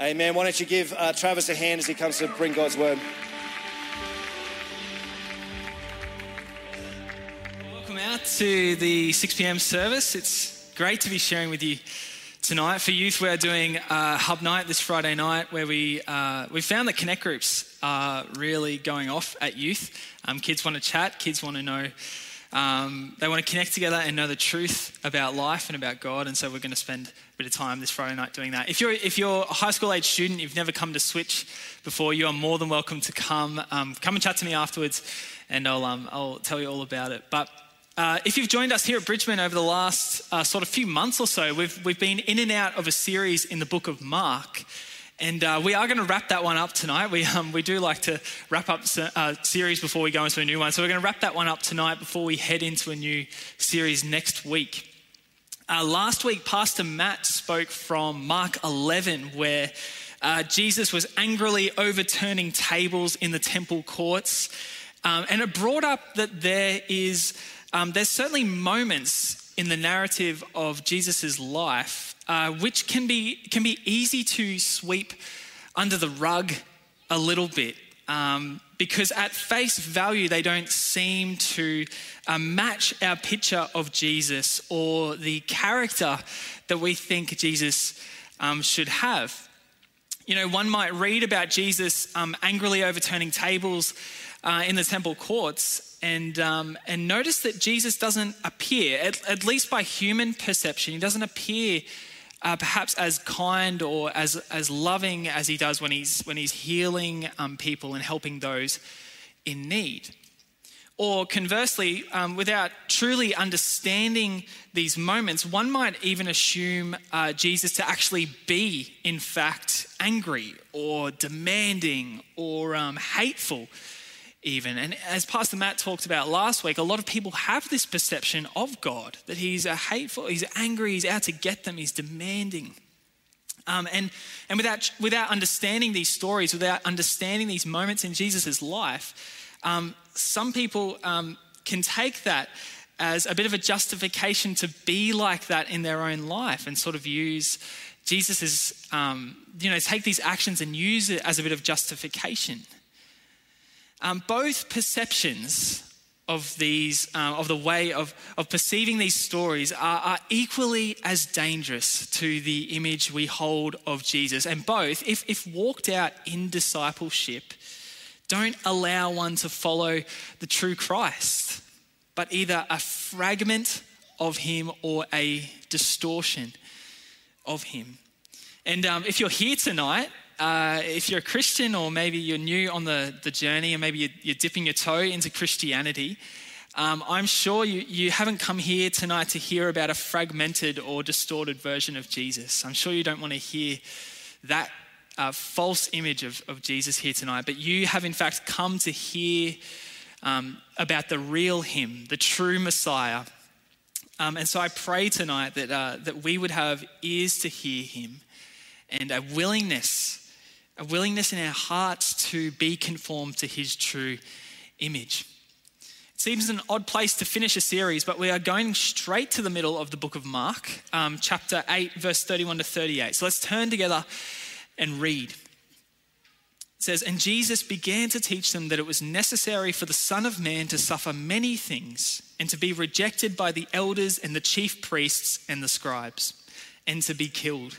Amen. Why don't you give uh, Travis a hand as he comes to bring God's word? Welcome out to the 6 p.m. service. It's great to be sharing with you tonight. For youth, we're doing a hub night this Friday night where we, uh, we found that connect groups are really going off at youth. Um, kids want to chat, kids want to know um, they want to connect together and know the truth about life and about God, and so we're going to spend a bit of time this Friday night doing that. If you're if you're a high school age student, you've never come to Switch before, you are more than welcome to come. Um, come and chat to me afterwards, and I'll um, I'll tell you all about it. But uh, if you've joined us here at Bridgeman over the last uh, sort of few months or so, we've we've been in and out of a series in the book of Mark. And uh, we are going to wrap that one up tonight. We, um, we do like to wrap up a uh, series before we go into a new one. So we're going to wrap that one up tonight before we head into a new series next week. Uh, last week, Pastor Matt spoke from Mark 11, where uh, Jesus was angrily overturning tables in the temple courts. Um, and it brought up that there is, um, there's certainly moments in the narrative of Jesus' life uh, which can be, can be easy to sweep under the rug a little bit. Um, because at face value, they don't seem to uh, match our picture of Jesus or the character that we think Jesus um, should have. You know, one might read about Jesus um, angrily overturning tables uh, in the temple courts and, um, and notice that Jesus doesn't appear, at, at least by human perception, he doesn't appear uh, perhaps as kind or as, as loving as he does when he's, when he's healing um, people and helping those in need. Or conversely, um, without truly understanding these moments, one might even assume uh, Jesus to actually be, in fact, angry or demanding or um, hateful even. And as Pastor Matt talked about last week, a lot of people have this perception of God that he's a hateful, he's angry, he's out to get them, he's demanding. Um, and and without, without understanding these stories, without understanding these moments in Jesus' life, um, some people um, can take that as a bit of a justification to be like that in their own life and sort of use Jesus' um, you know, take these actions and use it as a bit of justification. Um, both perceptions of these, uh, of the way of, of perceiving these stories are, are equally as dangerous to the image we hold of Jesus. And both, if, if walked out in discipleship, don't allow one to follow the true Christ, but either a fragment of him or a distortion of him. And um, if you're here tonight uh, if you're a Christian or maybe you're new on the, the journey and maybe you're, you're dipping your toe into Christianity, um, I'm sure you, you haven't come here tonight to hear about a fragmented or distorted version of Jesus. I'm sure you don't want to hear that uh, false image of, of Jesus here tonight, but you have in fact come to hear um, about the real Him, the true Messiah. Um, and so I pray tonight that, uh, that we would have ears to hear Him and a willingness a willingness in our hearts to be conformed to his true image. It seems an odd place to finish a series, but we are going straight to the middle of the book of Mark, um, chapter 8, verse 31 to 38. So let's turn together and read. It says, And Jesus began to teach them that it was necessary for the Son of Man to suffer many things and to be rejected by the elders and the chief priests and the scribes, and to be killed,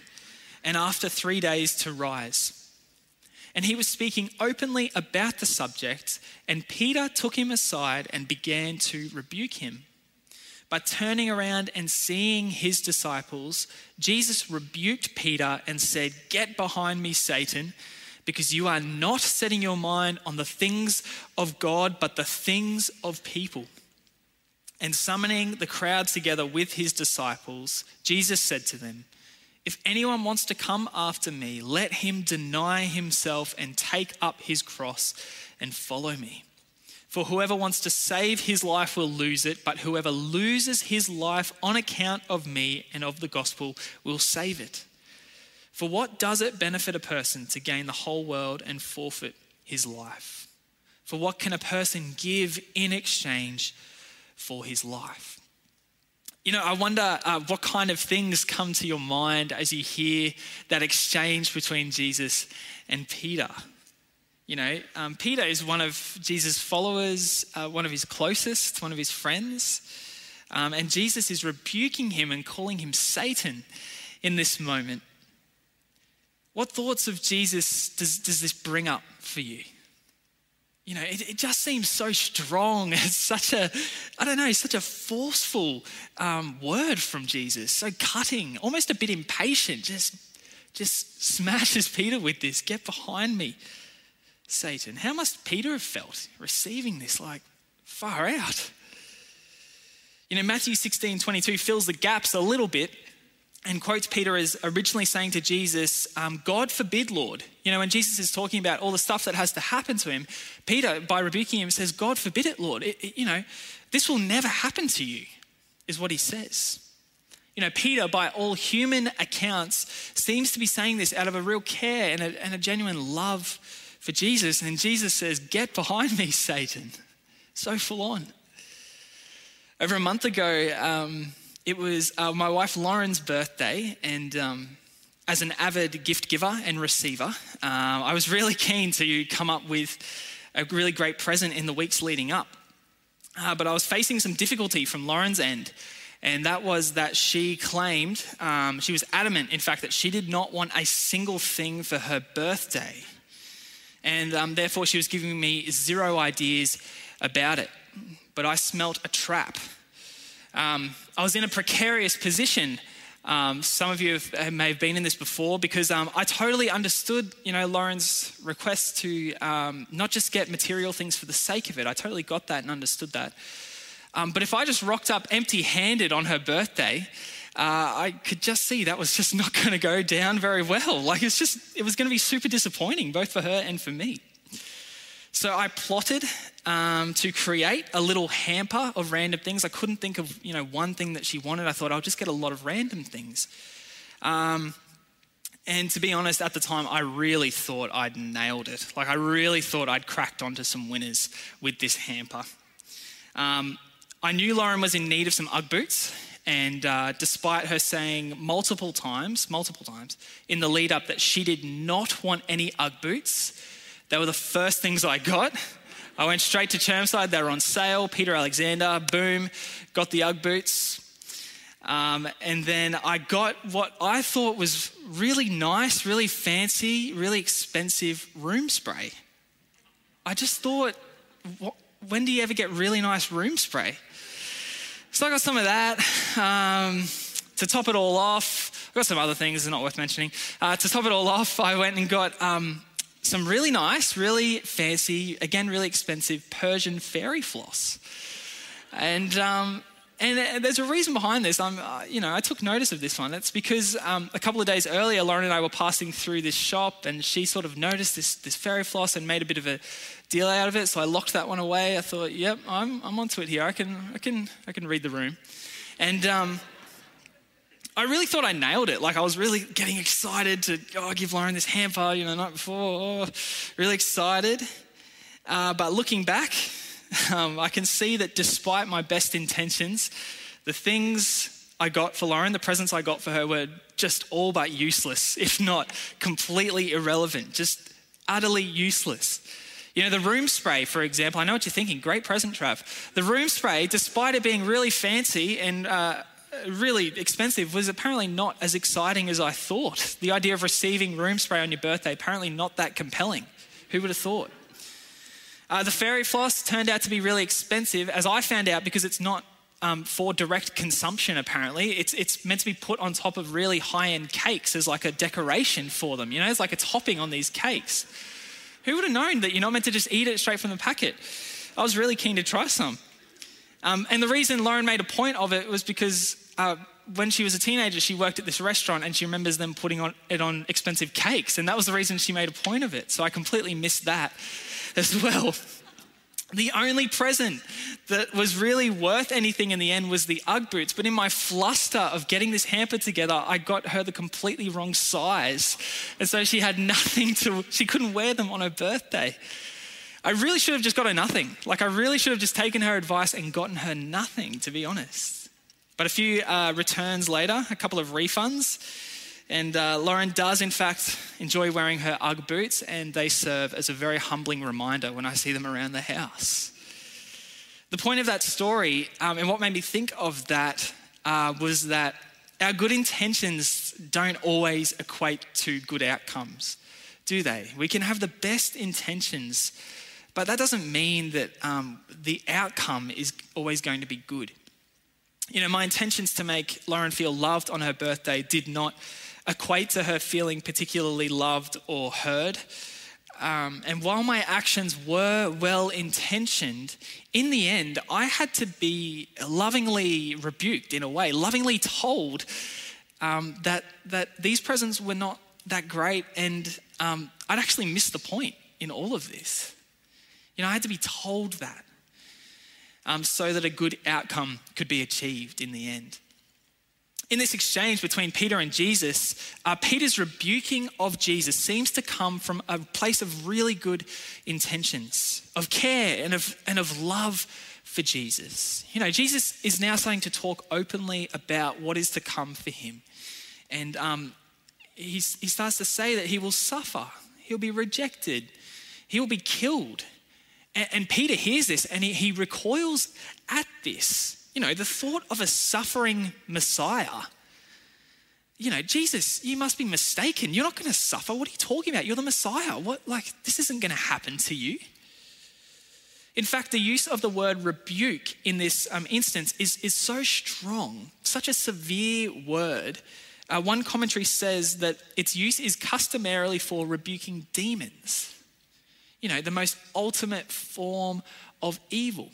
and after three days to rise. And he was speaking openly about the subject, and Peter took him aside and began to rebuke him. But turning around and seeing his disciples, Jesus rebuked Peter and said, Get behind me, Satan, because you are not setting your mind on the things of God, but the things of people. And summoning the crowd together with his disciples, Jesus said to them, if anyone wants to come after me, let him deny himself and take up his cross and follow me. For whoever wants to save his life will lose it, but whoever loses his life on account of me and of the gospel will save it. For what does it benefit a person to gain the whole world and forfeit his life? For what can a person give in exchange for his life? You know, I wonder uh, what kind of things come to your mind as you hear that exchange between Jesus and Peter. You know, um, Peter is one of Jesus' followers, uh, one of his closest, one of his friends. Um, and Jesus is rebuking him and calling him Satan in this moment. What thoughts of Jesus does, does this bring up for you? You know, it, it, just seems so strong. It's such a, I don't know, such a forceful um, word from Jesus, so cutting, almost a bit impatient. Just, just smashes Peter with this. Get behind me, Satan. How must Peter have felt receiving this? Like, far out. You know, Matthew 16, 22 fills the gaps a little bit and quotes Peter as originally saying to Jesus, um, God forbid, Lord. You know, when Jesus is talking about all the stuff that has to happen to him, Peter, by rebuking him, says, God forbid it, Lord. It, it, you know, this will never happen to you, is what he says. You know, Peter, by all human accounts, seems to be saying this out of a real care and a, and a genuine love for Jesus. And Jesus says, Get behind me, Satan. So full on. Over a month ago, um, it was uh, my wife Lauren's birthday, and um, as an avid gift giver and receiver, uh, I was really keen to come up with a really great present in the weeks leading up. Uh, but I was facing some difficulty from Lauren's end, and that was that she claimed, um, she was adamant, in fact, that she did not want a single thing for her birthday. And um, therefore, she was giving me zero ideas about it. But I smelt a trap um, I was in a precarious position. Um, some of you have, may have been in this before because um, I totally understood, you know, Lauren's request to um, not just get material things for the sake of it. I totally got that and understood that. Um, but if I just rocked up empty-handed on her birthday, uh, I could just see that was just not going to go down very well. Like it's just, it was going to be super disappointing both for her and for me. So I plotted um, to create a little hamper of random things. I couldn't think of you know one thing that she wanted. I thought I'll just get a lot of random things. Um, and to be honest, at the time, I really thought I'd nailed it. Like I really thought I'd cracked onto some winners with this hamper. Um, I knew Lauren was in need of some UGG boots, and uh, despite her saying multiple times, multiple times in the lead up that she did not want any UGG boots, they were the first things I got. I went straight to Chermside. They were on sale. Peter Alexander, boom, got the Ugg boots. Um, and then I got what I thought was really nice, really fancy, really expensive room spray. I just thought, when do you ever get really nice room spray? So I got some of that. Um, to top it all off, I got some other things, not worth mentioning. Uh, to top it all off, I went and got um, some really nice, really fancy, again, really expensive Persian fairy floss. And, um, and there's a reason behind this. I'm, uh, you know, I took notice of this one. It's because um, a couple of days earlier, Lauren and I were passing through this shop, and she sort of noticed this, this fairy floss and made a bit of a deal out of it. So I locked that one away. I thought, yep, I'm, I'm onto it here. I can, I can, I can read the room. And um, I really thought I nailed it. Like I was really getting excited to oh, give Lauren this hamper, you know, the night before. Oh, really excited. Uh, but looking back, um, I can see that despite my best intentions, the things I got for Lauren, the presents I got for her were just all but useless, if not completely irrelevant, just utterly useless. You know, the room spray, for example, I know what you're thinking, great present, Trav. The room spray, despite it being really fancy and uh, really expensive was apparently not as exciting as I thought. The idea of receiving room spray on your birthday, apparently not that compelling. Who would have thought? Uh, the fairy floss turned out to be really expensive, as I found out, because it's not um, for direct consumption, apparently. It's, it's meant to be put on top of really high end cakes as like a decoration for them. You know, it's like a topping on these cakes. Who would have known that you're not meant to just eat it straight from the packet? I was really keen to try some. Um, and the reason Lauren made a point of it was because uh, when she was a teenager, she worked at this restaurant and she remembers them putting on, it on expensive cakes. And that was the reason she made a point of it. So I completely missed that as well. The only present that was really worth anything in the end was the Ugg boots. But in my fluster of getting this hamper together, I got her the completely wrong size. And so she had nothing to, she couldn't wear them on her birthday. I really should have just got her nothing. Like, I really should have just taken her advice and gotten her nothing, to be honest. But a few uh, returns later, a couple of refunds, and uh, Lauren does, in fact, enjoy wearing her Ugg boots, and they serve as a very humbling reminder when I see them around the house. The point of that story, um, and what made me think of that, uh, was that our good intentions don't always equate to good outcomes, do they? We can have the best intentions, but that doesn't mean that um, the outcome is always going to be good. You know, my intentions to make Lauren feel loved on her birthday did not equate to her feeling particularly loved or heard. Um, and while my actions were well intentioned, in the end, I had to be lovingly rebuked in a way, lovingly told um, that, that these presents were not that great. And um, I'd actually missed the point in all of this. You know, I had to be told that um, so that a good outcome could be achieved in the end. In this exchange between Peter and Jesus, uh, Peter's rebuking of Jesus seems to come from a place of really good intentions, of care and of, and of love for Jesus. You know, Jesus is now starting to talk openly about what is to come for him. And um, he starts to say that he will suffer, he'll be rejected, he will be killed. And, and Peter hears this and he, he recoils at this. You know, the thought of a suffering Messiah. You know, Jesus, you must be mistaken. You're not going to suffer. What are you talking about? You're the Messiah. What, like, this isn't going to happen to you. In fact, the use of the word rebuke in this um, instance is, is so strong, such a severe word. Uh, one commentary says that its use is customarily for rebuking demons, you know, the most ultimate form of evil.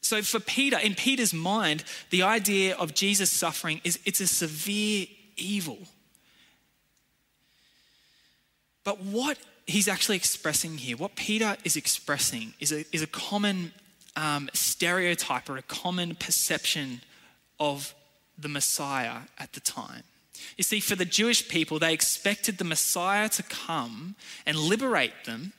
So for Peter, in Peter's mind, the idea of Jesus suffering is it's a severe evil. But what he's actually expressing here, what Peter is expressing, is a, is a common um, stereotype or a common perception of the Messiah at the time. You see, for the Jewish people, they expected the Messiah to come and liberate them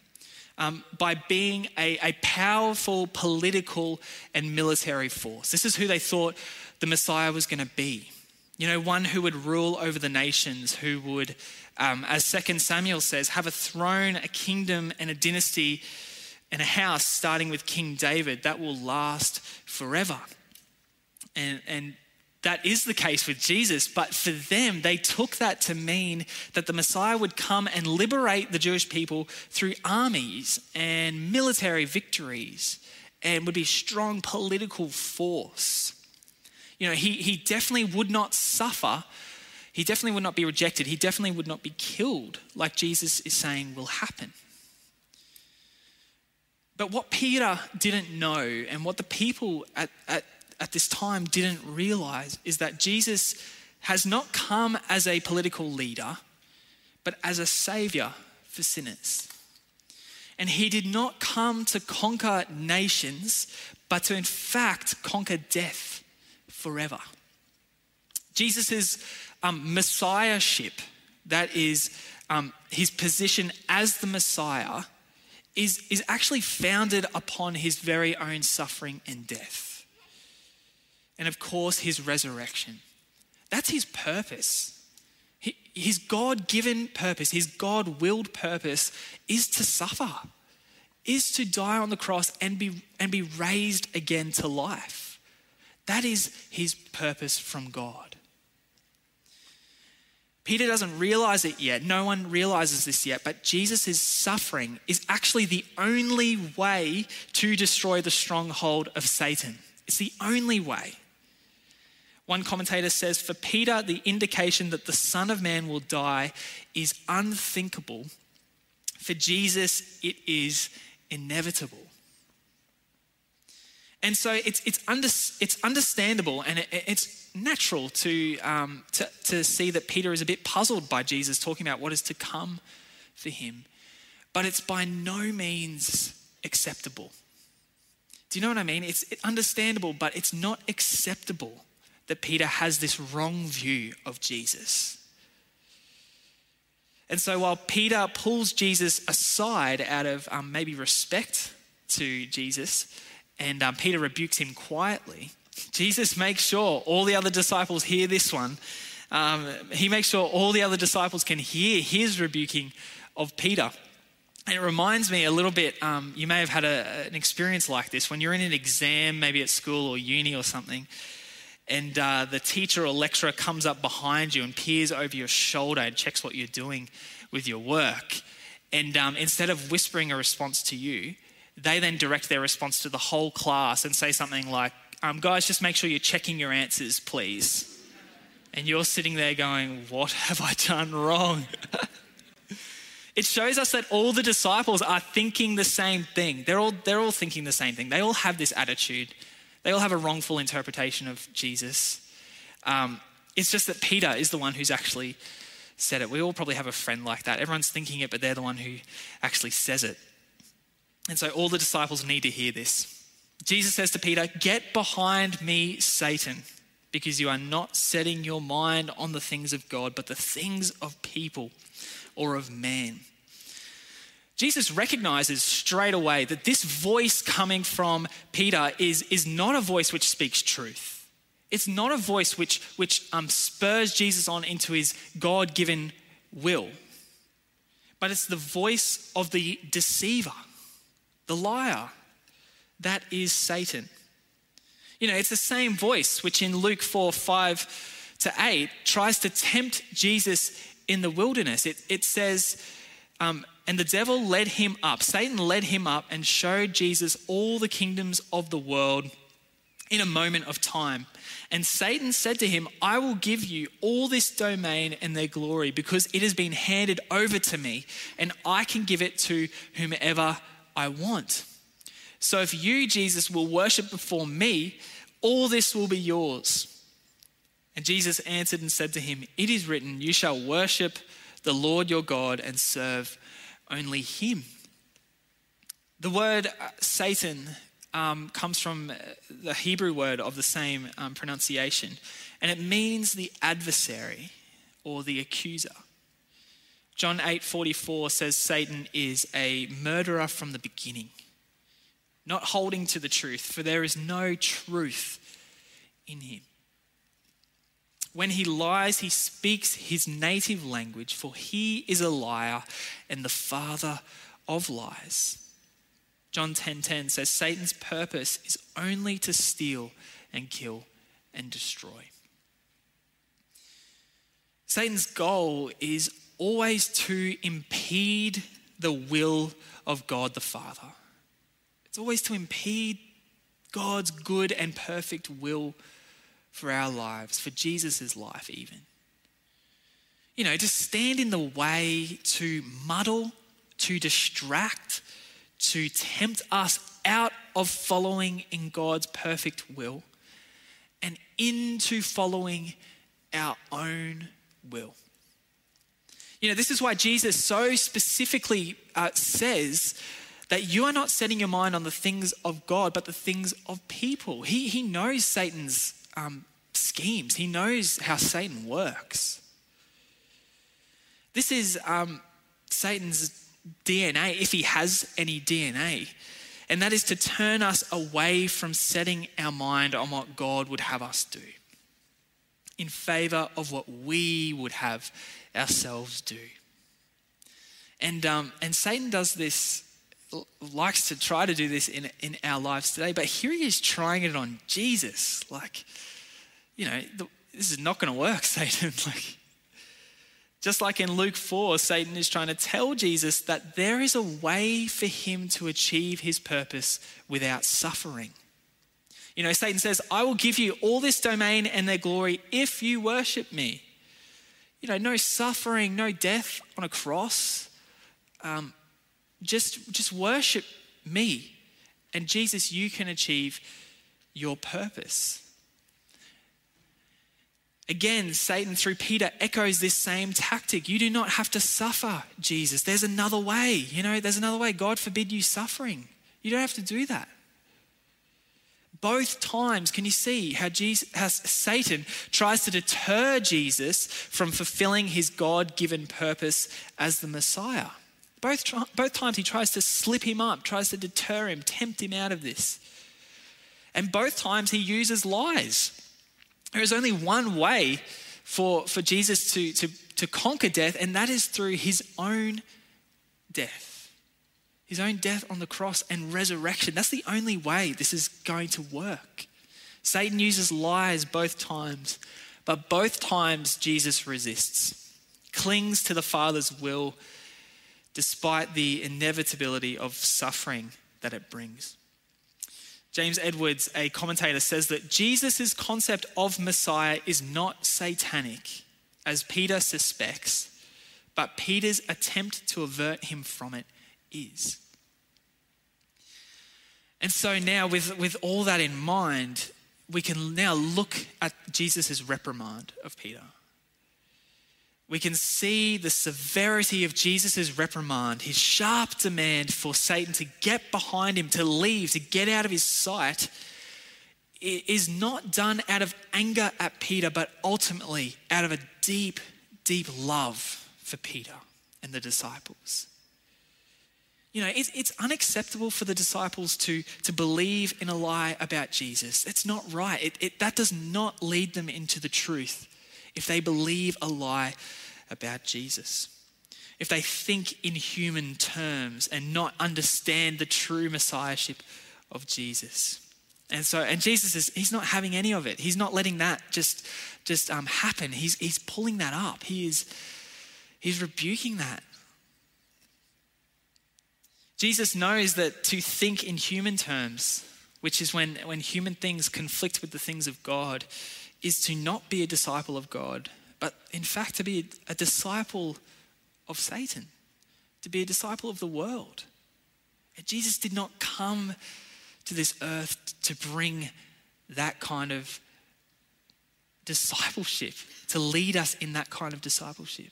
um, by being a, a powerful political and military force. This is who they thought the Messiah was going to be. You know, one who would rule over the nations, who would, um, as Second Samuel says, have a throne, a kingdom, and a dynasty and a house starting with King David that will last forever. And, and that is the case with Jesus, but for them, they took that to mean that the Messiah would come and liberate the Jewish people through armies and military victories and would be a strong political force. You know, he, he definitely would not suffer. He definitely would not be rejected. He definitely would not be killed, like Jesus is saying will happen. But what Peter didn't know, and what the people at, at at this time didn't realize is that Jesus has not come as a political leader, but as a savior for sinners. And he did not come to conquer nations, but to in fact conquer death forever. Jesus' um, messiahship, that is um, his position as the Messiah, is, is actually founded upon his very own suffering and death and of course, his resurrection. That's his purpose. His God given purpose, his God willed purpose is to suffer, is to die on the cross and be, and be raised again to life. That is his purpose from God. Peter doesn't realize it yet. No one realizes this yet, but Jesus' suffering is actually the only way to destroy the stronghold of Satan. It's the only way. One commentator says, For Peter, the indication that the Son of Man will die is unthinkable. For Jesus, it is inevitable. And so it's, it's, under, it's understandable and it, it's natural to, um, to, to see that Peter is a bit puzzled by Jesus talking about what is to come for him. But it's by no means acceptable. Do you know what I mean? It's understandable, but it's not acceptable that Peter has this wrong view of Jesus. And so while Peter pulls Jesus aside out of um, maybe respect to Jesus, and um, Peter rebukes him quietly, Jesus makes sure all the other disciples hear this one. Um, he makes sure all the other disciples can hear his rebuking of Peter. And it reminds me a little bit, um, you may have had a, an experience like this when you're in an exam, maybe at school or uni or something, and uh, the teacher or lecturer comes up behind you and peers over your shoulder and checks what you're doing with your work. And um, instead of whispering a response to you, they then direct their response to the whole class and say something like, um, Guys, just make sure you're checking your answers, please. And you're sitting there going, What have I done wrong? it shows us that all the disciples are thinking the same thing. They're all, they're all thinking the same thing. They all have this attitude, they all have a wrongful interpretation of Jesus. Um, it's just that Peter is the one who's actually said it. We all probably have a friend like that. Everyone's thinking it, but they're the one who actually says it. And so all the disciples need to hear this. Jesus says to Peter, Get behind me, Satan, because you are not setting your mind on the things of God, but the things of people or of man. Jesus recognizes straight away that this voice coming from Peter is, is not a voice which speaks truth. It's not a voice which, which um, spurs Jesus on into his God given will, but it's the voice of the deceiver, the liar. That is Satan. You know, it's the same voice which in Luke 4 5 to 8 tries to tempt Jesus in the wilderness. It, it says, um, and the devil led him up, Satan led him up and showed Jesus all the kingdoms of the world in a moment of time. And Satan said to him, I will give you all this domain and their glory because it has been handed over to me, and I can give it to whomever I want. So if you, Jesus, will worship before me, all this will be yours. And Jesus answered and said to him, It is written, You shall worship the Lord your God and serve only him. The word uh, Satan um, comes from uh, the Hebrew word of the same um, pronunciation, and it means the adversary or the accuser. John 8:44 says Satan is a murderer from the beginning, not holding to the truth, for there is no truth in him. When he lies, he speaks his native language, for he is a liar and the father of lies. John 10:10 10, 10 says Satan's purpose is only to steal and kill and destroy. Satan's goal is always to impede the will of God the Father. It's always to impede God's good and perfect will for our lives, for Jesus' life, even. You know, to stand in the way, to muddle, to distract, to tempt us out of following in God's perfect will and into following our own will. You know, this is why Jesus so specifically uh, says that you are not setting your mind on the things of God, but the things of people. He, he knows Satan's um, schemes, he knows how Satan works. This is um, Satan's DNA, if he has any DNA, and that is to turn us away from setting our mind on what God would have us do in favor of what we would have ourselves do. And, um, and Satan does this, likes to try to do this in, in our lives today, but here he is trying it on Jesus. Like, you know, the, this is not going to work, Satan. like, just like in Luke 4, Satan is trying to tell Jesus that there is a way for him to achieve his purpose without suffering. You know, Satan says, I will give you all this domain and their glory if you worship me. You know, no suffering, no death on a cross. Um, just, just worship me. And Jesus, you can achieve your purpose. Again, Satan through Peter echoes this same tactic. You do not have to suffer, Jesus. There's another way. You know, there's another way. God forbid you suffering. You don't have to do that. Both times, can you see how, Jesus, how Satan tries to deter Jesus from fulfilling his God given purpose as the Messiah? Both, both times he tries to slip him up, tries to deter him, tempt him out of this. And both times he uses lies. There is only one way for, for Jesus to, to, to conquer death, and that is through his own death. His own death on the cross and resurrection. That's the only way this is going to work. Satan uses lies both times, but both times Jesus resists, clings to the Father's will despite the inevitability of suffering that it brings. James Edwards, a commentator, says that Jesus' concept of Messiah is not satanic, as Peter suspects, but Peter's attempt to avert him from it is. And so now, with, with all that in mind, we can now look at Jesus' reprimand of Peter we can see the severity of Jesus' reprimand, his sharp demand for Satan to get behind him, to leave, to get out of his sight, is not done out of anger at Peter, but ultimately out of a deep, deep love for Peter and the disciples. You know, it's, it's unacceptable for the disciples to, to believe in a lie about Jesus. It's not right. It, it, that does not lead them into the truth if they believe a lie about Jesus. If they think in human terms and not understand the true messiahship of Jesus. And so, and Jesus is, he's not having any of it. He's not letting that just, just um, happen. He's, he's pulling that up. He is, he's rebuking that. Jesus knows that to think in human terms, which is when, when human things conflict with the things of God, is to not be a disciple of God, but in fact to be a disciple of Satan, to be a disciple of the world. And Jesus did not come to this earth to bring that kind of discipleship, to lead us in that kind of discipleship.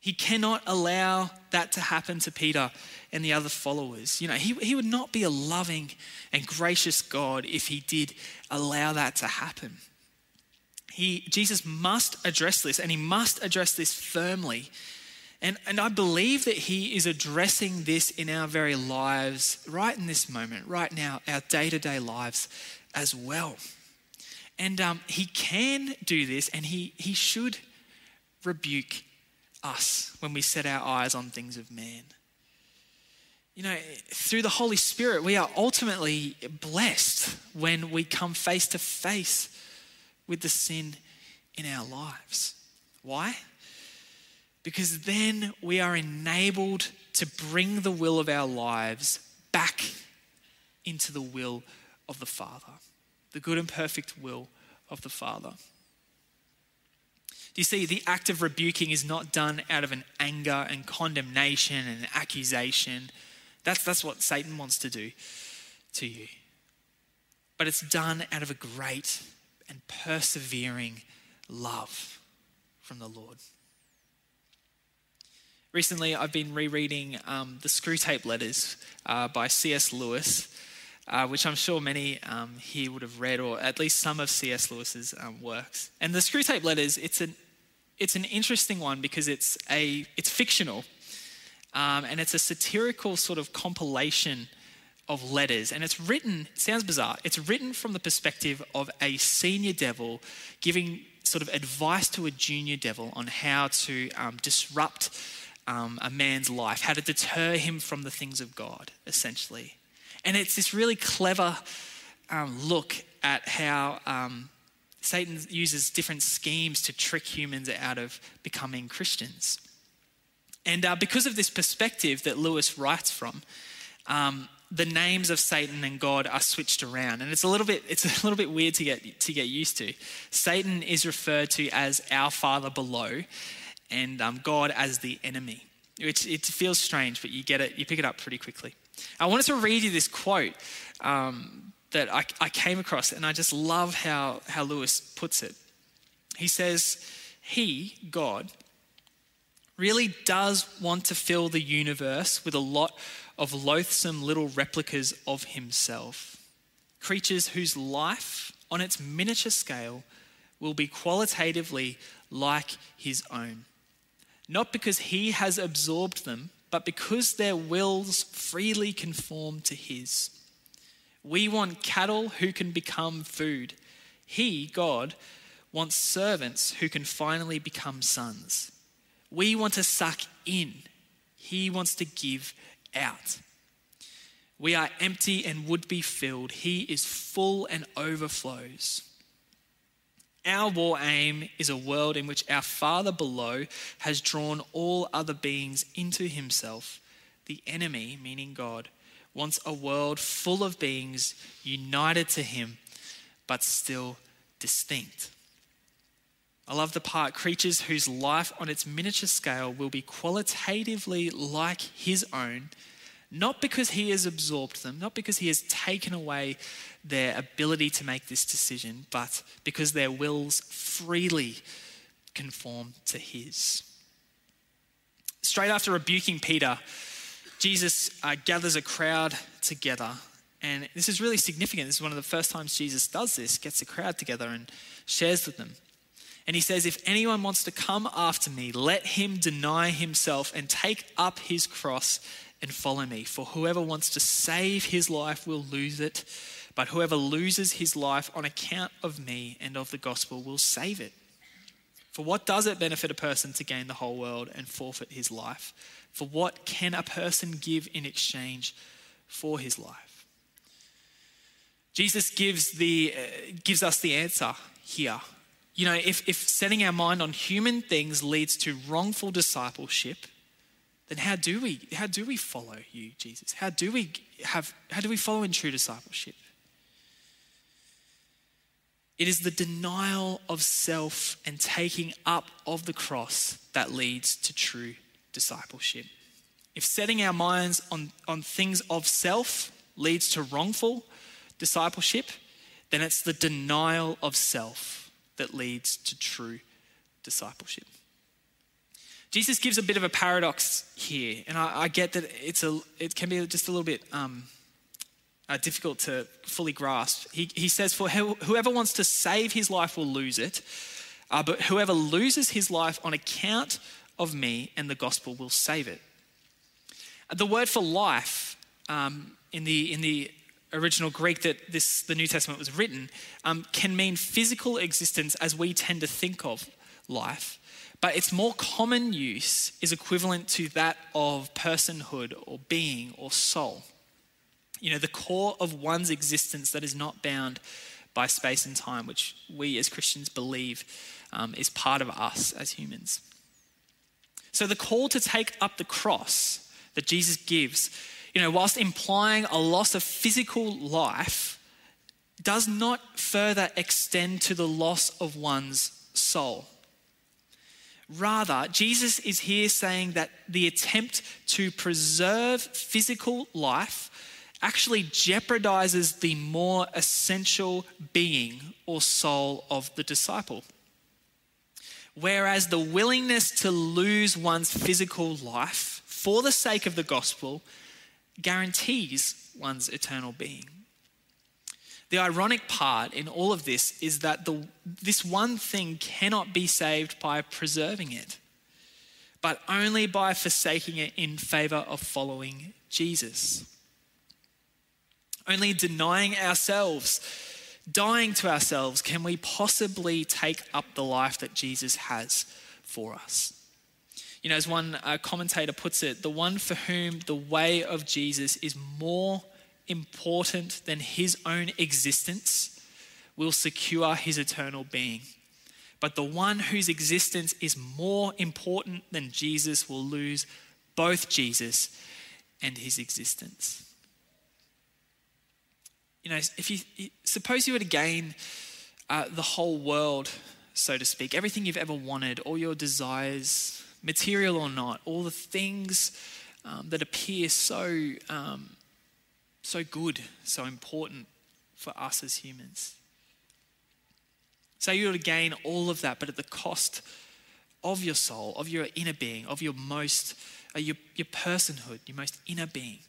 He cannot allow that to happen to Peter and the other followers. You know, he, he would not be a loving and gracious God if he did allow that to happen. He, Jesus must address this, and he must address this firmly. And, and I believe that he is addressing this in our very lives, right in this moment, right now, our day to day lives as well. And um, he can do this, and he, he should rebuke us when we set our eyes on things of man. You know, through the Holy Spirit, we are ultimately blessed when we come face to face with the sin in our lives. Why? Because then we are enabled to bring the will of our lives back into the will of the Father, the good and perfect will of the Father. You see, the act of rebuking is not done out of an anger and condemnation and accusation. That's, that's what Satan wants to do to you. But it's done out of a great and persevering love from the Lord. Recently, I've been rereading um, the Screwtape Letters uh, by C.S. Lewis, uh, which I'm sure many um, here would have read, or at least some of C.S. Lewis's um, works. And the Screwtape Letters, it's an it's an interesting one because it's a it's fictional, um, and it's a satirical sort of compilation of letters. And it's written, it sounds bizarre, it's written from the perspective of a senior devil giving sort of advice to a junior devil on how to um, disrupt um, a man's life, how to deter him from the things of God, essentially. And it's this really clever um, look at how um, Satan uses different schemes to trick humans out of becoming Christians. And uh, because of this perspective that Lewis writes from, um, the names of Satan and God are switched around, and it's a little bit it's a little bit weird to get to get used to. Satan is referred to as our father below, and um, God as the enemy. Which it feels strange, but you get it, you pick it up pretty quickly. I wanted to read you this quote um, that I, I came across, and I just love how how Lewis puts it. He says, "He, God." Really does want to fill the universe with a lot of loathsome little replicas of himself, creatures whose life, on its miniature scale, will be qualitatively like his own. Not because he has absorbed them, but because their wills freely conform to his. We want cattle who can become food. He, God, wants servants who can finally become sons. We want to suck in. He wants to give out. We are empty and would be filled. He is full and overflows. Our war aim is a world in which our Father below has drawn all other beings into himself. The enemy, meaning God, wants a world full of beings united to him, but still distinct. I love the part creatures whose life on its miniature scale will be qualitatively like his own, not because he has absorbed them, not because he has taken away their ability to make this decision, but because their wills freely conform to his. Straight after rebuking Peter, Jesus uh, gathers a crowd together. And this is really significant. This is one of the first times Jesus does this, gets a crowd together and shares with them. And he says, If anyone wants to come after me, let him deny himself and take up his cross and follow me. For whoever wants to save his life will lose it but whoever loses his life on account of me and of the gospel will save it. For what does it benefit a person to gain the whole world and forfeit his life? For what can a person give in exchange for his life? Jesus gives, the, uh, gives us the answer here. You know, if, if setting our mind on human things leads to wrongful discipleship, then how do we how do we follow you, Jesus? How do we have how do we follow in true discipleship? It is the denial of self and taking up of the cross that leads to true discipleship. If setting our minds on, on things of self leads to wrongful discipleship, then it's the denial of self that leads to true discipleship. Jesus gives a bit of a paradox here, and I, I get that it's a, it can be just a little bit um, uh, difficult to fully grasp. He, he says, For whoever wants to save his life will lose it, uh, but whoever loses his life on account of me and the gospel will save it. The word for life um, in, the, in the original Greek that this, the New Testament was written um, can mean physical existence as we tend to think of life, but its more common use is equivalent to that of personhood or being or soul. You know, the core of one's existence that is not bound by space and time, which we as Christians believe um, is part of us as humans. So the call to take up the cross that Jesus gives, you know, whilst implying a loss of physical life, does not further extend to the loss of one's soul. Rather, Jesus is here saying that the attempt to preserve physical life actually jeopardizes the more essential being or soul of the disciple. Whereas the willingness to lose one's physical life for the sake of the gospel guarantees one's eternal being. The ironic part in all of this is that the, this one thing cannot be saved by preserving it, but only by forsaking it in favor of following Jesus. Only denying ourselves, dying to ourselves, can we possibly take up the life that Jesus has for us. You know, as one uh, commentator puts it, the one for whom the way of Jesus is more important than his own existence will secure his eternal being. But the one whose existence is more important than Jesus will lose both Jesus and his existence. You know, if you suppose you were to gain uh, the whole world, so to speak, everything you've ever wanted, all your desires, material or not, all the things um, that appear so um, so good, so important for us as humans. Say you were to gain all of that, but at the cost of your soul, of your inner being, of your most, uh, your, your personhood, your most inner being.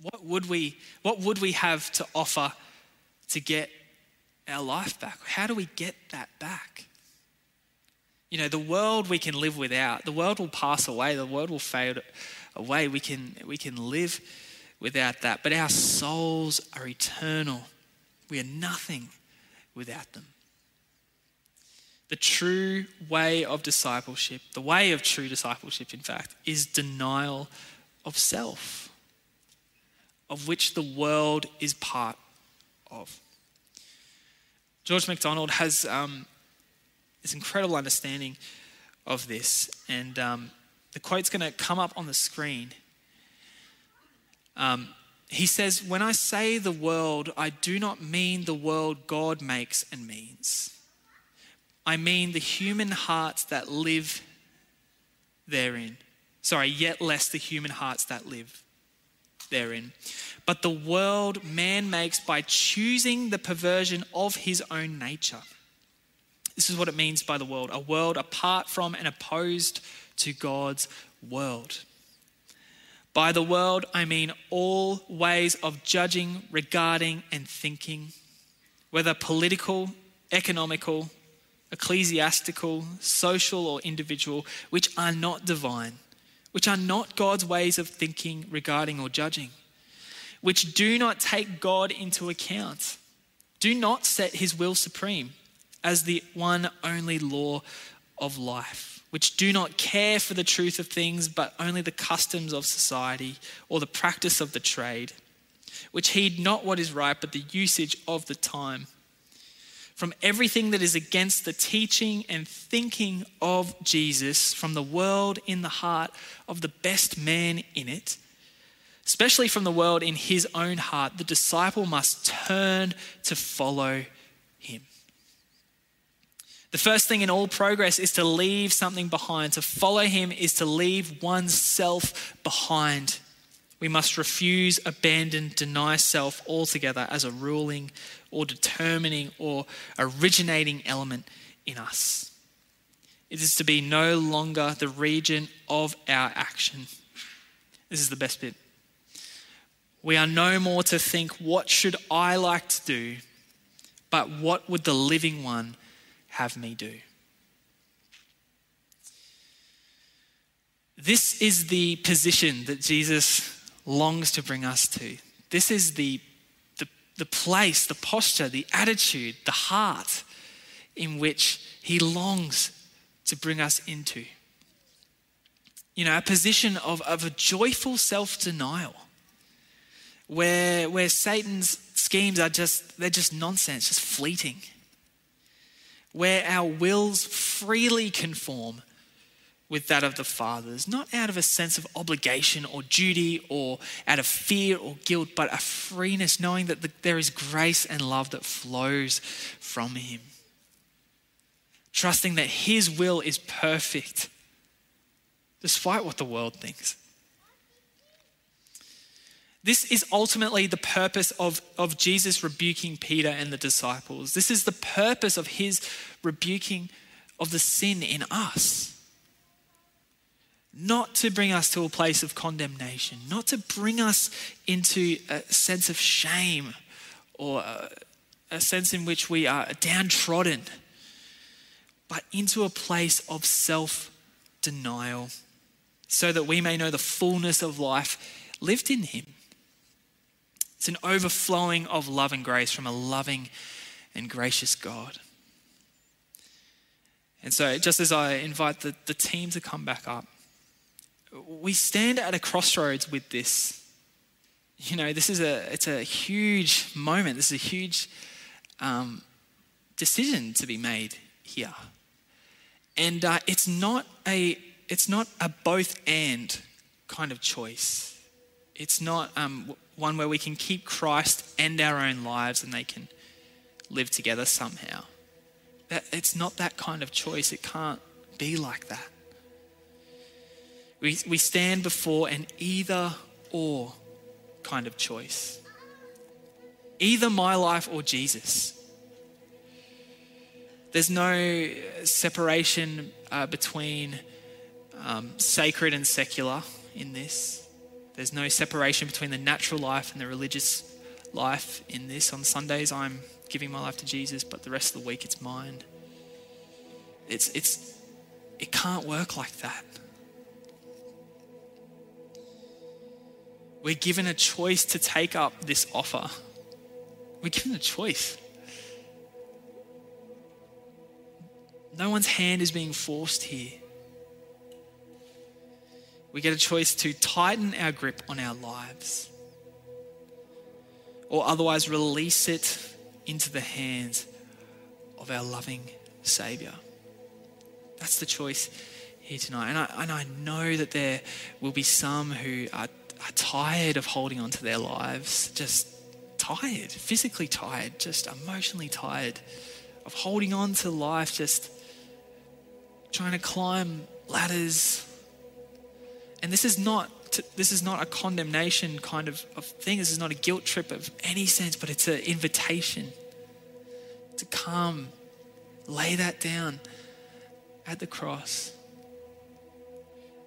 What would we, what would we have to offer to get our life back? How do we get that back? You know, the world we can live without, the world will pass away, the world will fade away. We can, we can live without that. But our souls are eternal. We are nothing without them. The true way of discipleship, the way of true discipleship, in fact, is denial of self, of which the world is part of. George MacDonald has um, this incredible understanding of this, and um, the quote's going to come up on the screen. Um, he says, When I say the world, I do not mean the world God makes and means. I mean the human hearts that live therein. Sorry, yet less the human hearts that live therein. But the world man makes by choosing the perversion of his own nature. This is what it means by the world a world apart from and opposed to God's world. By the world, I mean all ways of judging, regarding, and thinking, whether political, economical, ecclesiastical, social, or individual, which are not divine, which are not God's ways of thinking, regarding, or judging, which do not take God into account, do not set his will supreme as the one only law of life, which do not care for the truth of things, but only the customs of society or the practice of the trade, which heed not what is right, but the usage of the time from everything that is against the teaching and thinking of Jesus, from the world in the heart of the best man in it, especially from the world in his own heart, the disciple must turn to follow him. The first thing in all progress is to leave something behind. To follow him is to leave oneself behind. We must refuse, abandon, deny self altogether as a ruling or determining or originating element in us. It is to be no longer the region of our action. This is the best bit. We are no more to think, what should I like to do, but what would the living one have me do? This is the position that Jesus longs to bring us to. This is the, the, the place, the posture, the attitude, the heart in which He longs to bring us into. You know, a position of, of a joyful self denial where, where Satan's schemes are just, they're just nonsense, just fleeting. Where our wills freely conform with that of the fathers, not out of a sense of obligation or duty or out of fear or guilt, but a freeness, knowing that the, there is grace and love that flows from Him. Trusting that His will is perfect, despite what the world thinks. This is ultimately the purpose of, of Jesus rebuking Peter and the disciples. This is the purpose of His rebuking of the sin in us not to bring us to a place of condemnation, not to bring us into a sense of shame or a, sense in which we are downtrodden, but into a place of self denial so that we may know the fullness of life lived in Him. It's an overflowing of love and grace from a loving and gracious God. And so, just as I invite the, the team to come back up, we stand at a crossroads with this. You know, this is a it's a huge moment. This is a huge um, decision to be made here, and uh, it's not a it's not a both and kind of choice. It's not um, one where we can keep Christ and our own lives and they can live together somehow. That, it's not that kind of choice. It can't be like that. We, we stand before an either or kind of choice either my life or Jesus. There's no separation uh, between um, sacred and secular in this. There's no separation between the natural life and the religious life in this. On Sundays, I'm giving my life to Jesus, but the rest of the week, it's mine. It's, it's, it can't work like that. We're given a choice to take up this offer. We're given a choice. No one's hand is being forced here. We get a choice to tighten our grip on our lives or otherwise release it into the hands of our loving Savior. That's the choice here tonight. And I, and I know that there will be some who are, are tired of holding on to their lives, just tired, physically tired, just emotionally tired of holding on to life, just trying to climb ladders. And this is not this is not a condemnation kind of, of thing. This is not a guilt trip of any sense, but it's an invitation to come, lay that down at the cross.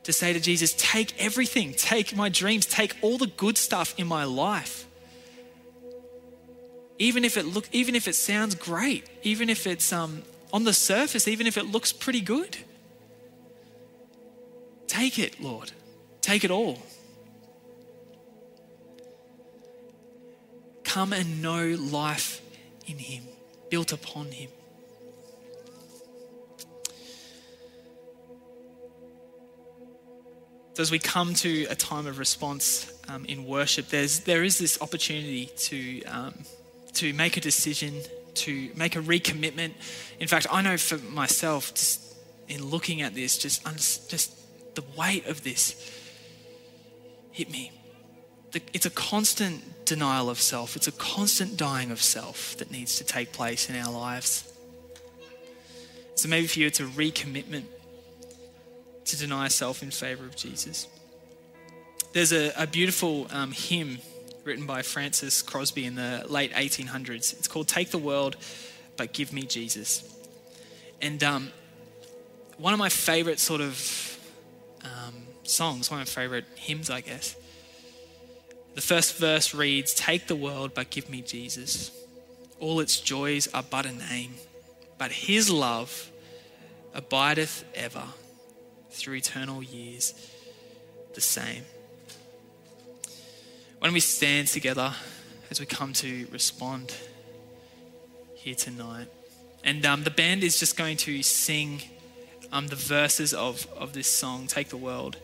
To say to Jesus, take everything, take my dreams, take all the good stuff in my life. Even if it look, even if it sounds great, even if it's um, on the surface, even if it looks pretty good. Take it, Lord. Take it all. Come and know life in Him, built upon Him. So as we come to a time of response um, in worship, there's, there is this opportunity to, um, to make a decision, to make a recommitment. In fact, I know for myself, just in looking at this, just, just the weight of this hit me. It's a constant denial of self, it's a constant dying of self that needs to take place in our lives. So maybe for you, it's a recommitment to deny self in favor of Jesus. There's a, a beautiful um, hymn written by Frances Crosby in the late 1800s. It's called Take the World, but Give Me Jesus. And um, one of my favorite sort of um, songs, one of my favorite hymns, I guess. The first verse reads Take the world, but give me Jesus. All its joys are but a name, but his love abideth ever through eternal years the same. When we stand together as we come to respond here tonight, and um, the band is just going to sing um, the verses of, of this song, Take the World.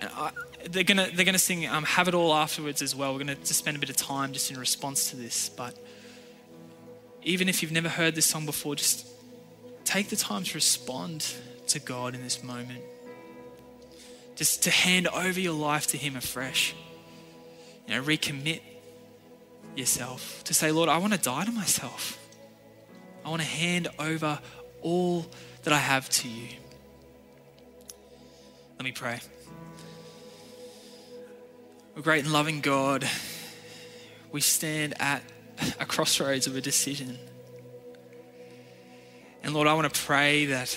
And I, they're going to they're gonna sing um, Have It All afterwards as well. We're going to spend a bit of time just in response to this. But even if you've never heard this song before, just take the time to respond to God in this moment. Just to hand over your life to Him afresh. You know, recommit yourself to say, Lord, I want to die to myself. I want to hand over all that I have to you. Let me pray. Oh, great and loving God, we stand at a crossroads of a decision. And Lord, I want to pray that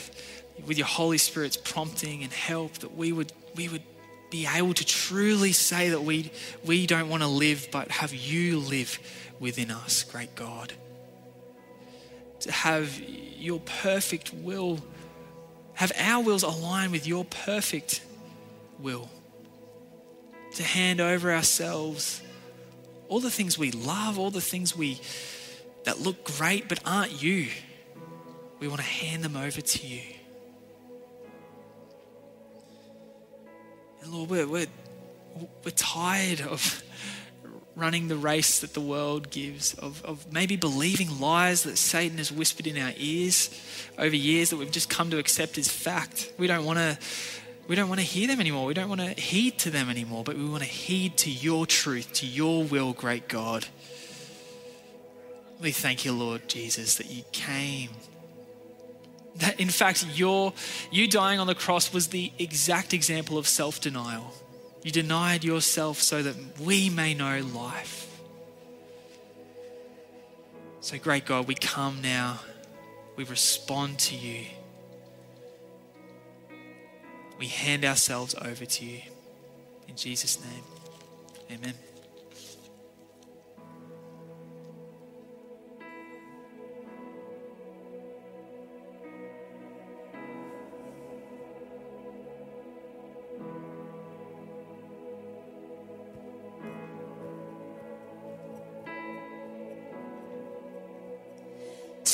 with your Holy Spirit's prompting and help, that we would, we would be able to truly say that we, we don't want to live, but have you live within us, great God. To have your perfect will, have our wills align with your perfect will. To hand over ourselves, all the things we love, all the things we that look great but aren't you. We want to hand them over to you. Lord, we're, we're, we're tired of running the race that the world gives, of, of maybe believing lies that Satan has whispered in our ears over years that we've just come to accept as fact. We don't want to. We don't want to hear them anymore. We don't want to heed to them anymore, but we want to heed to your truth, to your will, great God. We thank you, Lord Jesus, that you came. That in fact, your, you dying on the cross was the exact example of self denial. You denied yourself so that we may know life. So, great God, we come now, we respond to you. We hand ourselves over to you. In Jesus' name, amen.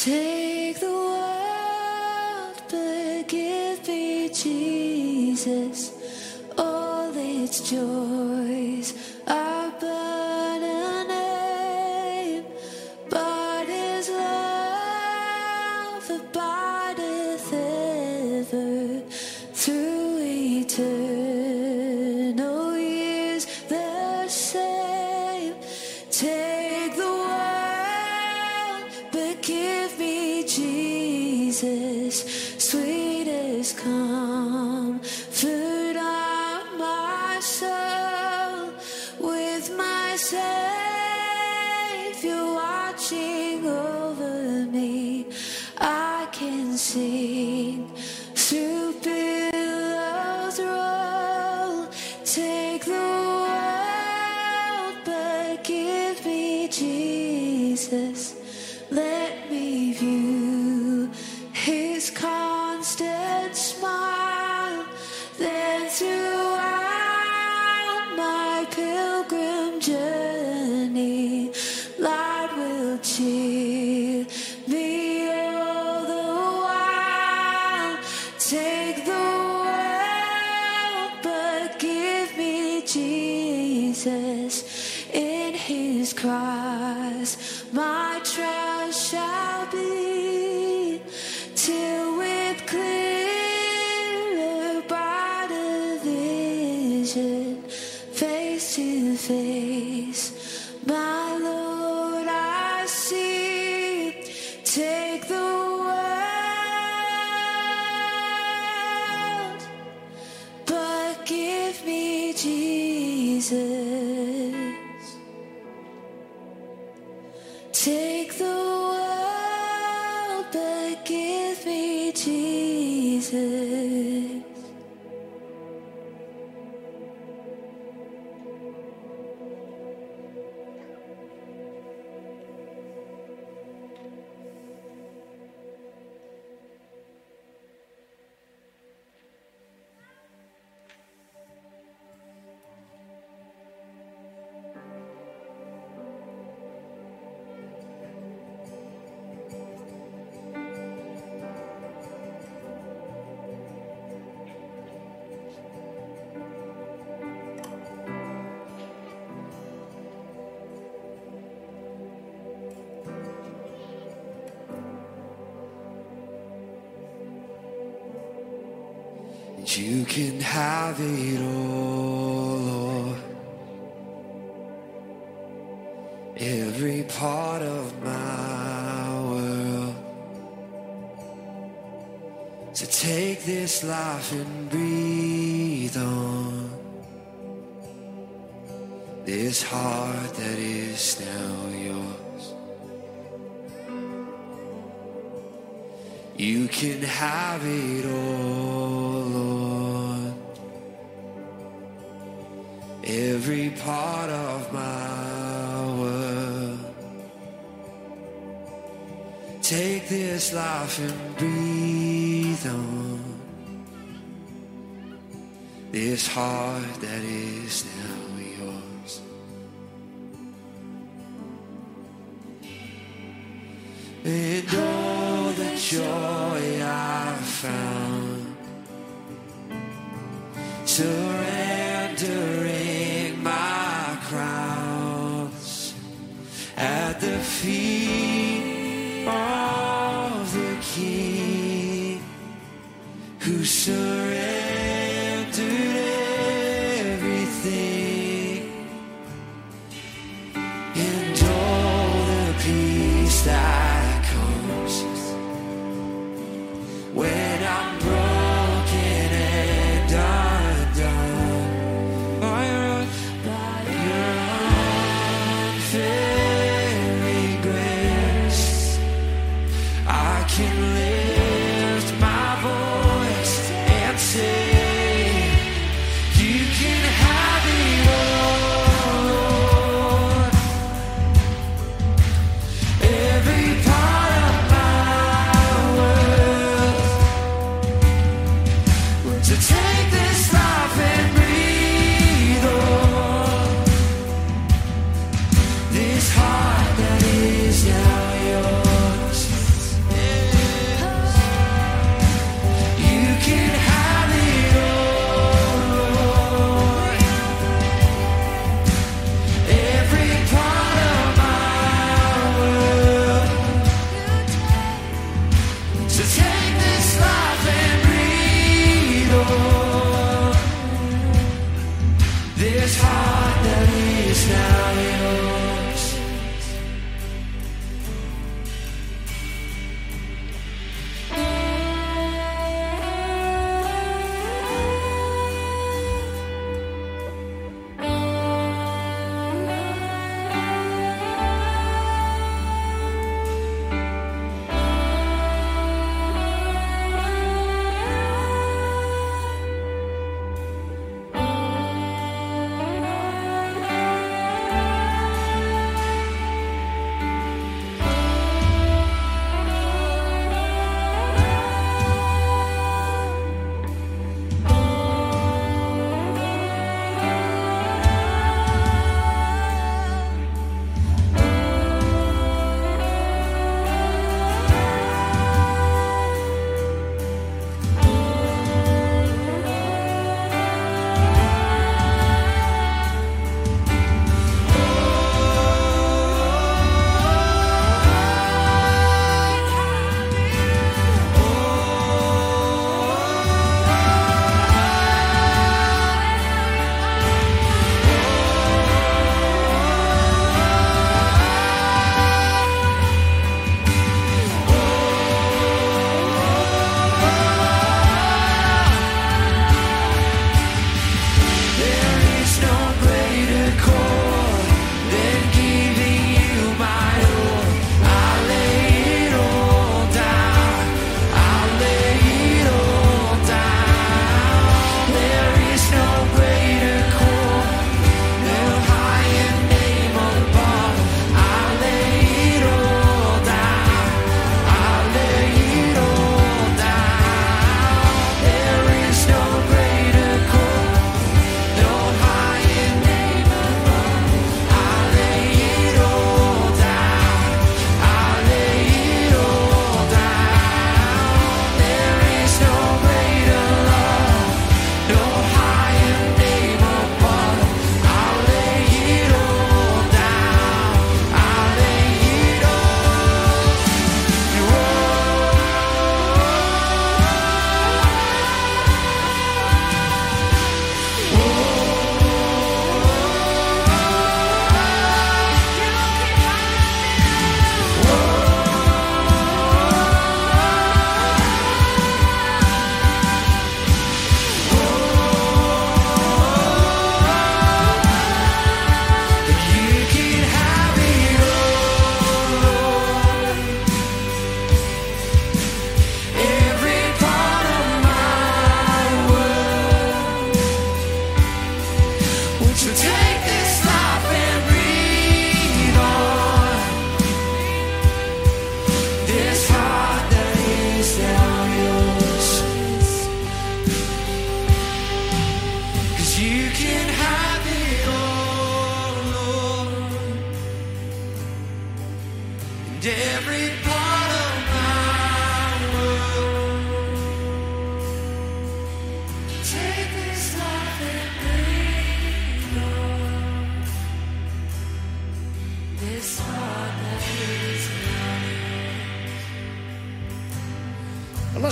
Take the world, but give me Jesus, all its joy. have it all, Lord. Every part of my world. So take this life and breathe on this heart that is now yours. You can have it all. every part of my world. Take this life and breathe on this heart that is now yours. And all the joy I found, surrender. feel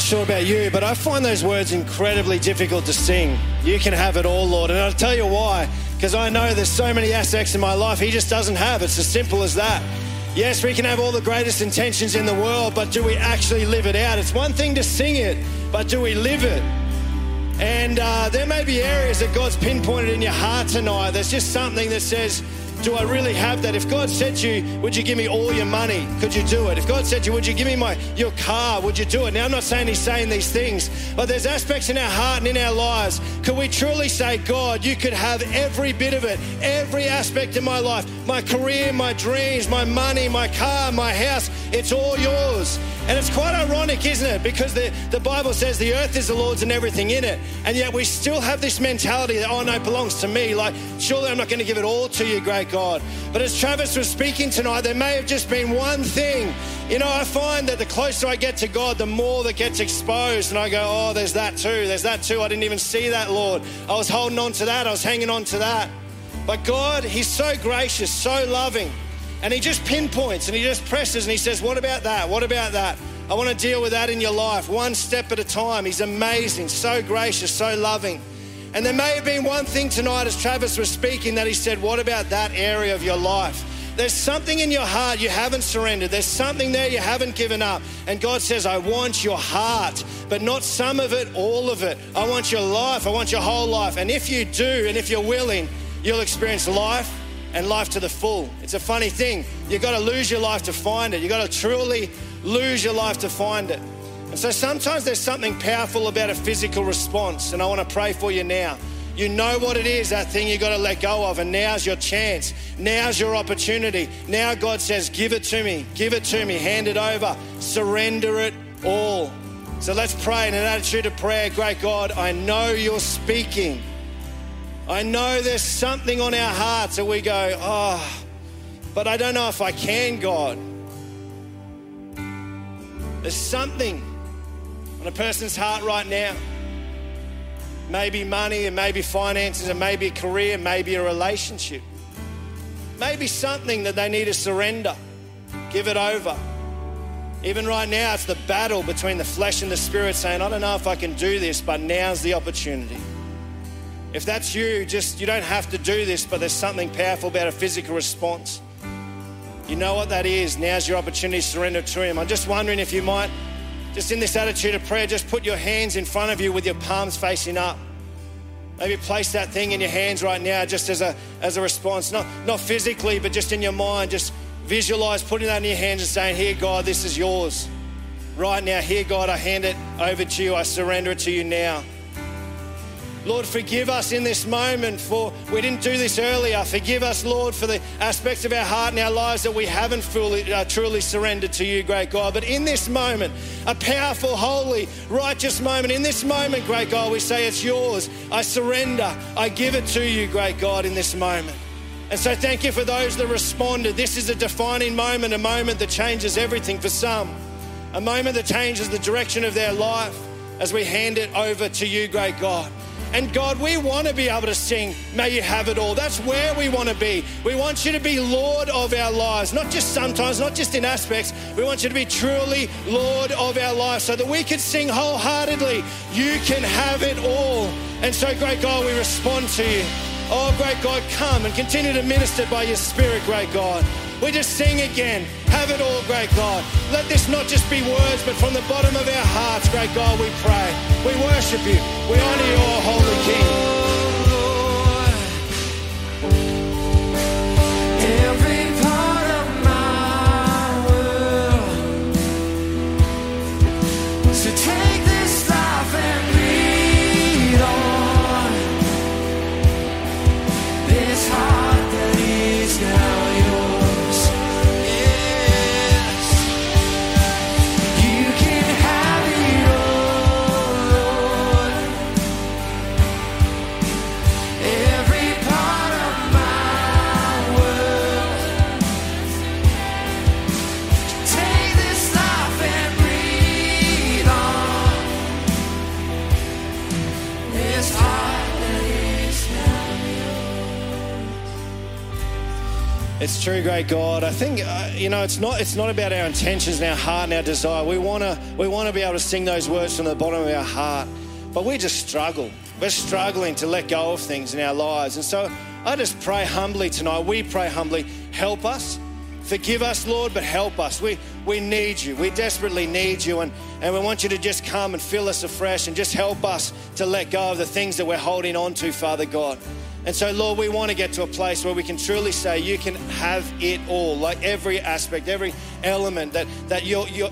sure about you, but I find those words incredibly difficult to sing. You can have it all, Lord. And I'll tell you why. Because I know there's so many aspects in my life He just doesn't have. It's as simple as that. Yes, we can have all the greatest intentions in the world, but do we actually live it out? It's one thing to sing it, but do we live it? And uh, there may be areas that God's pinpointed in your heart tonight. There's just something that says, Do I really have that? If God said to you, Would you give me all your money? Could you do it? If God said to you, Would you give me my your car? Would you do it? Now, I'm not saying He's saying these things, but there's aspects in our heart and in our lives. Could we truly say, God, you could have every bit of it, every aspect of my life, my career, my dreams, my money, my car, my house, it's all yours. And it's quite ironic, isn't it? Because the, the Bible says the earth is the Lord's and everything in it. And yet we still have this mentality that, oh no, it belongs to me. Like, surely I'm not going to give it all to you, great God. But as Travis was speaking tonight, there may have just been one thing. You know, I find that the closer I get to God, the more that gets exposed. And I go, oh, there's that too. There's that too. I didn't even see that, Lord. I was holding on to that. I was hanging on to that. But God, He's so gracious, so loving. And he just pinpoints and he just presses and he says, What about that? What about that? I want to deal with that in your life, one step at a time. He's amazing, so gracious, so loving. And there may have been one thing tonight as Travis was speaking that he said, What about that area of your life? There's something in your heart you haven't surrendered. There's something there you haven't given up. And God says, I want your heart, but not some of it, all of it. I want your life. I want your whole life. And if you do, and if you're willing, you'll experience life and life to the full. It's a funny thing. You've got to lose your life to find it. You've got to truly lose your life to find it. And so sometimes there's something powerful about a physical response. And I want to pray for you now. You know what it is, that thing you've got to let go of, and now's your chance. Now's your opportunity. Now God says, Give it to me, give it to me, hand it over, surrender it all. So let's pray in an attitude of prayer. Great God, I know you're speaking. I know there's something on our hearts that we go, Oh, but I don't know if I can, God. There's something on a person's heart right now. Maybe money, and maybe finances, and maybe a career, maybe a relationship. Maybe something that they need to surrender, give it over. Even right now, it's the battle between the flesh and the spirit saying, I don't know if I can do this, but now's the opportunity. If that's you, just you don't have to do this, but there's something powerful about a physical response. You know what that is. Now's your opportunity to surrender to Him. I'm just wondering if you might, just in this attitude of prayer, just put your hands in front of you with your palms facing up. Maybe place that thing in your hands right now just as a, as a response. Not, not physically, but just in your mind. Just visualize putting that in your hands and saying, Here, God, this is yours. Right now, here, God, I hand it over to you. I surrender it to you now. Lord, forgive us in this moment for we didn't do this earlier. Forgive us, Lord, for the aspects of our heart and our lives that we haven't fully, uh, truly surrendered to you, great God. But in this moment, a powerful, holy, righteous moment, in this moment, great God, we say it's yours. I surrender. I give it to you, great God, in this moment. And so thank you for those that responded. This is a defining moment, a moment that changes everything for some, a moment that changes the direction of their life as we hand it over to you, great God. And God, we want to be able to sing, May you have it all. That's where we want to be. We want you to be Lord of our lives, not just sometimes, not just in aspects. We want you to be truly Lord of our lives so that we can sing wholeheartedly, You can have it all. And so, great God, we respond to you. Oh, great God, come and continue to minister by your Spirit, great God. We just sing again. Have it all, great God. Let this not just be words, but from the bottom of our hearts, great God, we pray. We worship you. We honor your holy King. It's true, great God. I think uh, you know it's not it's not about our intentions and our heart and our desire. We wanna we wanna be able to sing those words from the bottom of our heart, but we just struggle. We're struggling to let go of things in our lives, and so I just pray humbly tonight. We pray humbly. Help us. Forgive us, Lord, but help us. We, we need you. We desperately need you. And, and we want you to just come and fill us afresh and just help us to let go of the things that we're holding on to, Father God. And so, Lord, we want to get to a place where we can truly say, You can have it all, like every aspect, every element, that, that your, your,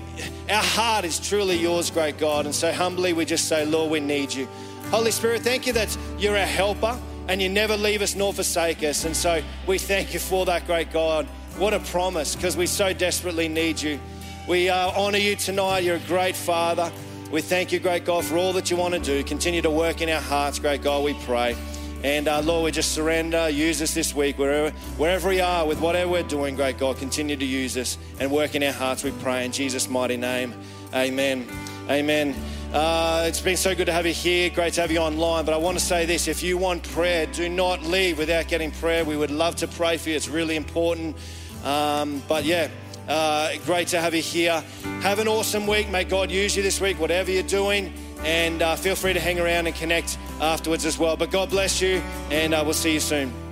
our heart is truly yours, great God. And so, humbly, we just say, Lord, we need you. Holy Spirit, thank you that you're a helper and you never leave us nor forsake us. And so, we thank you for that, great God. What a promise, because we so desperately need you. We uh, honor you tonight. You're a great Father. We thank you, great God, for all that you want to do. Continue to work in our hearts, great God, we pray. And uh, Lord, we just surrender. Use us this week, wherever, wherever we are, with whatever we're doing, great God. Continue to use us and work in our hearts, we pray. In Jesus' mighty name, amen. Amen. Uh, it's been so good to have you here. Great to have you online. But I want to say this if you want prayer, do not leave without getting prayer. We would love to pray for you, it's really important. Um, but yeah, uh, great to have you here. Have an awesome week. May God use you this week, whatever you're doing. And uh, feel free to hang around and connect afterwards as well. But God bless you, and uh, we'll see you soon.